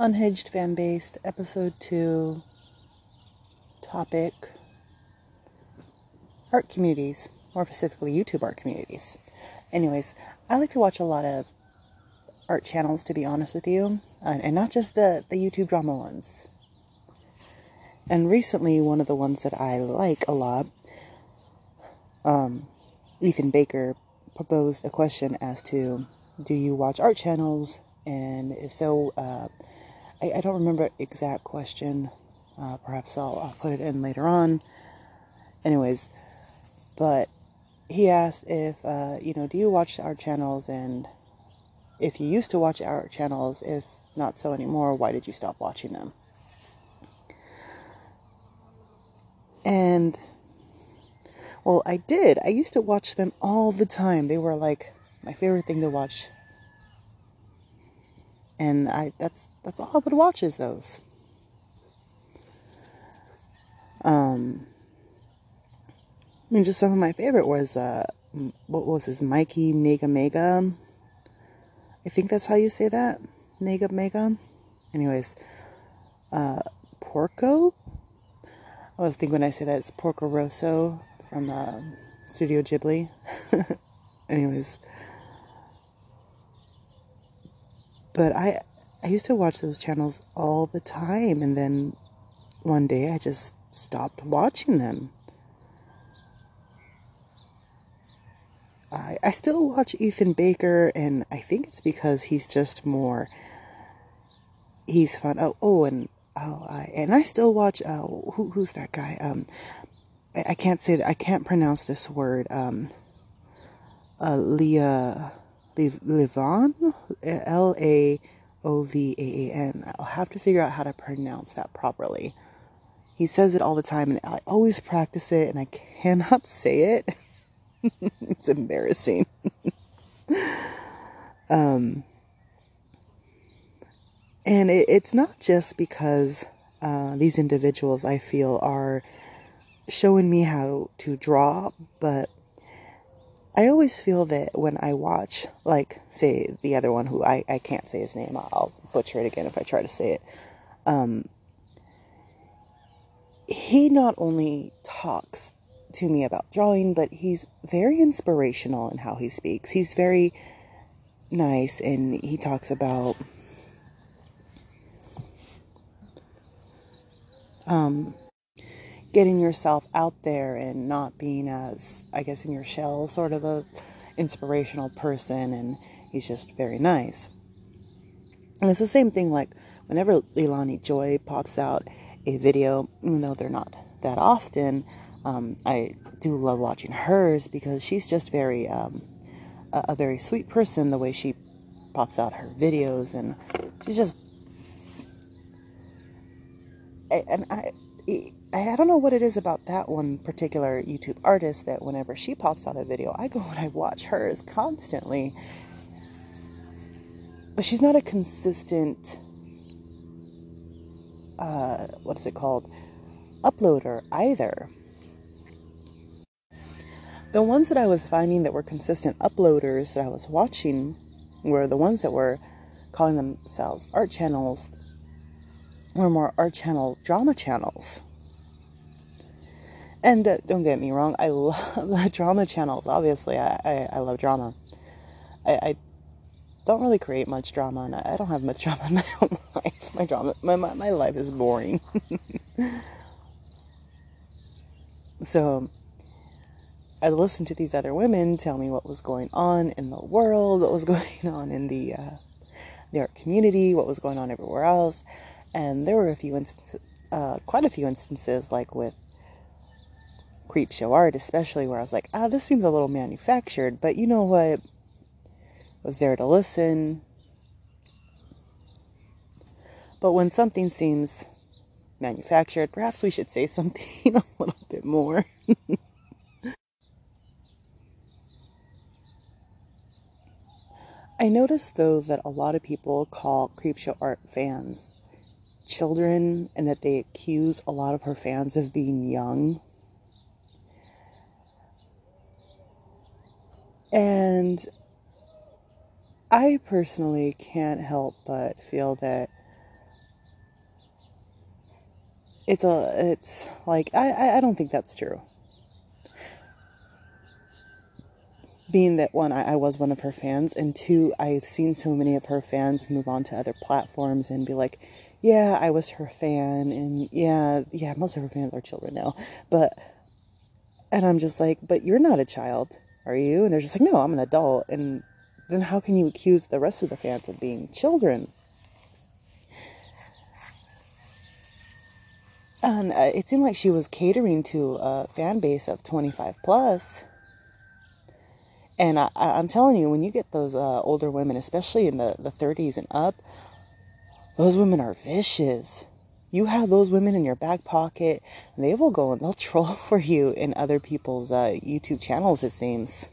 Unhinged fan based episode 2 topic art communities, more specifically YouTube art communities. Anyways, I like to watch a lot of art channels to be honest with you, and, and not just the, the YouTube drama ones. And recently, one of the ones that I like a lot, um, Ethan Becker proposed a question as to do you watch art channels? And if so, uh, I, I, don't remember exact question. Uh, perhaps I'll, I'll put it in later on. Anyways, but he asked if, uh, you know, do you watch our channels? And if you used to watch our channels, if not so anymore, why did you stop watching them? And well, I did. I used to watch them all the time. They were like my favorite thing to watch. And I that's that's all I would watch is those. Um I mean just some of my favorite was uh what was his Mikey Mega Mega. I think that's how you say that. Mega Mega. Anyways, uh Porco I always think when I say that it's Porco Rosso from uh, Studio Ghibli. Anyways, but I I used to watch those channels all the time, and then one day I just stopped watching them. I I still watch Ethan Becker, and I think it's because he's just more. He's fun. Oh, oh, and Oh, I, and I still watch. Uh, who, who's that guy? Um, I, can't say that. I can't pronounce this word. Um, uh, Leah, Levon, L A O V A A N. I'll have to figure out how to pronounce that properly. He says it all the time, and I always practice it, and I cannot say it. it's embarrassing. um, and it, it's not just because uh, these individuals I feel are showing me how to draw, but I always feel that when I watch, like, say, the other one who I, I can't say his name, I'll butcher it again if I try to say it. Um, he not only talks to me about drawing, but he's very inspirational in how he speaks. He's very nice and he talks about um, getting yourself out there and not being as, I guess, in your shell, sort of a inspirational person. And he's just very nice. And it's the same thing like whenever Leilani Joy pops out a video, even though they're not that often, um, I do love watching hers because she's just very um, a, a, very sweet person. The way she pops out her videos, and she's just and I, I don't know what it is about that one particular YouTube artist that whenever she pops out a video, I go and I watch hers constantly. But she's not a consistent, uh, what is it called, uploader either. The ones that I was finding that were consistent uploaders that I was watching were the ones that were calling themselves art channels or more art channel drama channels. And uh, don't get me wrong, I love the drama channels. Obviously, I, I, I love drama. I, I, don't really create much drama, and I, don't have much drama in my own life. My drama, my, my, my life is boring. so, I listened to these other women tell me what was going on in the world, what was going on in the uh, the art community, what was going on everywhere else, and there were a few instances, uh, quite a few instances, like with Creepshow art, especially where I was like, ah, this seems a little manufactured, but you know what? I Was there to listen. But when something seems manufactured, perhaps we should say something a little bit more. I noticed though that a lot of people call Creepshow art fans children and that they accuse a lot of her fans of being young. And I personally can't help but feel that it's a it's like I I don't think that's true. Being that one, I, I was one of her fans, and two, I've seen so many of her fans move on to other platforms and be like, "Yeah, I was her fan," and yeah, yeah, most of her fans are children now, but, and I'm just like, "But you're not a child, are you?" And they're just like, "No, I'm an adult," and then how can you accuse the rest of the fans of being children? And uh, it seemed like she was catering to a fan base of 25 plus. And I, am telling you, when you get those uh, older women, especially in the, the 30s and up, those women are vicious. You have those women in your back pocket, they will go and they'll troll for you in other people's uh, YouTube channels, it seems.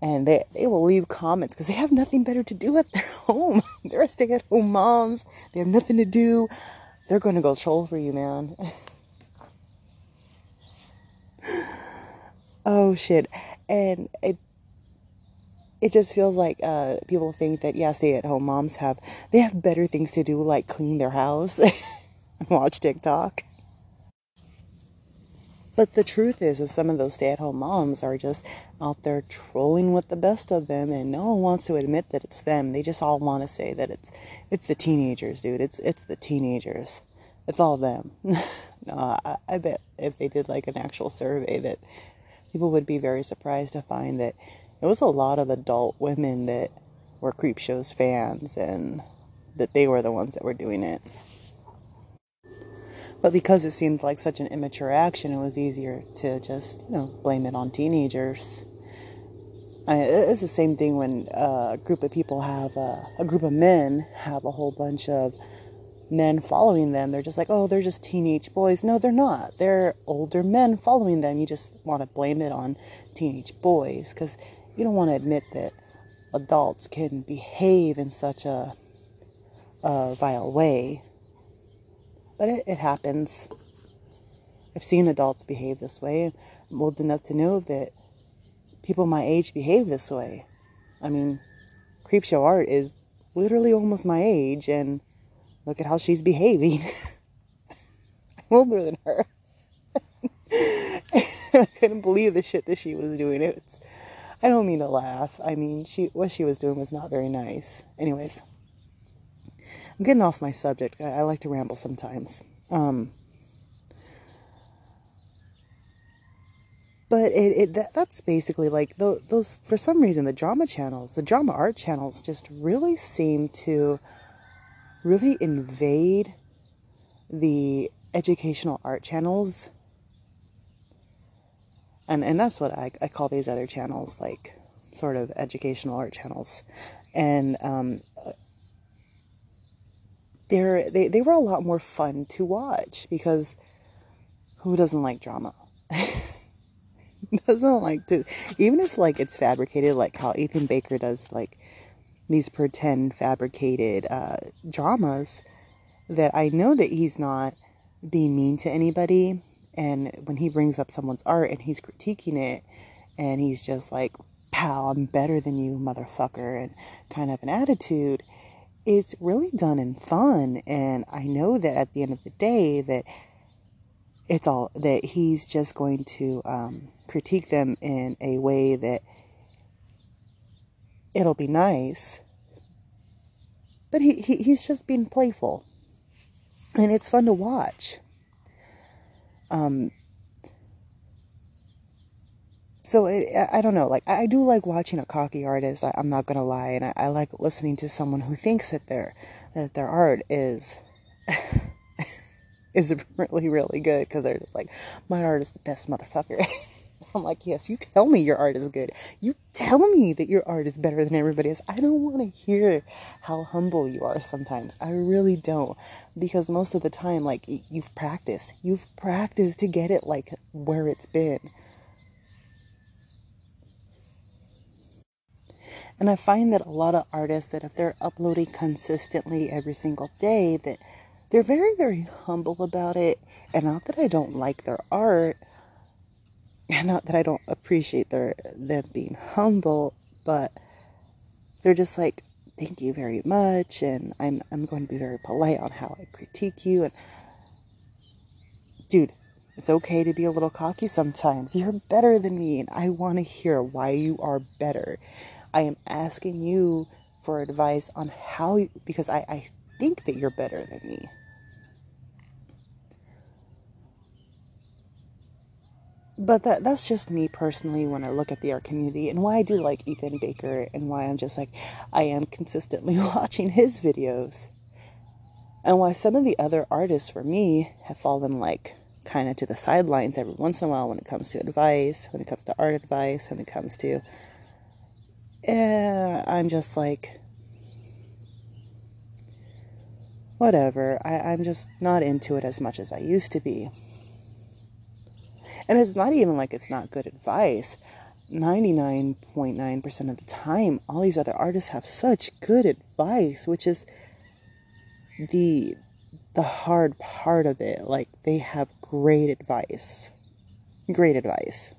And they, they will leave comments because they have nothing better to do at their home. They're stay at home moms, they have nothing to do they're going to go troll for you, man. oh shit. And it it just feels like uh, people think that yeah, stay at home moms have they have better things to do like clean their house and watch TikTok. But the truth is, is some of those stay-at-home moms are just out there trolling with the best of them, and no one wants to admit that it's them. They just all want to say that it's it's the teenagers, dude. It's it's the teenagers. It's all them. no, I, I bet if they did like an actual survey, that people would be very surprised to find that it was a lot of adult women that were Creepshow's fans, and that they were the ones that were doing it. But because it seemed like such an immature action, it was easier to just, you know, blame it on teenagers. I, it's the same thing when a group of people have a group of men have a whole bunch of men following them. They're just like, oh, they're just teenage boys. No, they're not. They're older men following them. You just want to blame it on teenage boys because you don't want to admit that adults can behave in such a, a vile way but it, it happens. I've seen adults behave this way. I'm old enough to know that people my age behave this way. I mean, Creepshow Art is literally almost my age, and look at how she's behaving. I'm older than her. I couldn't believe the shit that she was doing. It's, I don't mean to laugh. I mean, she what she was doing was not very nice. Anyways. I'm getting off my subject. I, I like to ramble sometimes. Um, but it, it that, that's basically like those, those for some reason the drama channels the drama art channels just really seem to really invade the educational art channels and and that's what I, I call these other channels like sort of educational art channels. And um, they're they, they were a lot more fun to watch because who doesn't like drama? Doesn't like to even if like it's fabricated like how Ethan Becker does like these pretend fabricated uh, dramas that i know that he's not being mean to anybody and when he brings up someone's art and he's critiquing it and he's just like pal i'm better than you motherfucker and kind of an attitude it's really done in fun. And i know that at the end of the day that it's all that he's just going to um, critique them in a way that it'll be nice. But he, he he's just being playful. And it's fun to watch um so it, I don't know. Like I do like watching a cocky artist. I, am not gonna lie, and I, I, like listening to someone who thinks that their that their art is is really really good because they're just like, my art is the best motherfucker. I'm like, yes, you tell me your art is good. You tell me that your art is better than everybody else. I don't want to hear how humble you are sometimes. I really don't. Because most of the time, like, you've practiced. You've practiced to get it, like, where it's been. And I find that a lot of artists that if they're uploading consistently every single day, that they're very, very humble about it. And not that I don't like their art, not that I don't appreciate their them being humble, but they're just like, thank you very much, and I'm I'm going to be very polite on how I critique you. And dude, it's okay to be a little cocky sometimes. You're better than me, and I want to hear why you are better. I am asking you for advice on how, you, because I, I think that you're better than me. But that that's just me personally when I look at the art community and why I do like Ethan Becker and why I'm just like I am consistently watching his videos. And why some of the other artists for me have fallen like kind of to the sidelines every once in a while when it comes to advice, when it comes to art advice, when it comes to eh, I'm just like whatever. I, I'm just not into it as much as I used to be. And it's not even like it's not good advice. 99.9% of the time, all these other artists have such good advice, which is the the hard part of it. Like they have great advice. Great advice.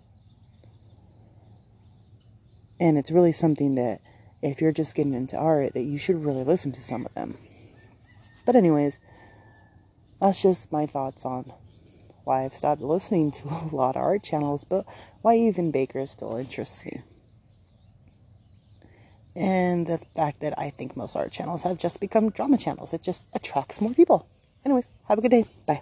And it's really something that if you're just getting into art that you should really listen to some of them. But anyways, that's just my thoughts on why I've stopped listening to a lot of art channels, but why Ethan Becker still interests. And the fact that I think most art channels have just become drama channels. It just attracts more people. Anyways, have a good day. Bye.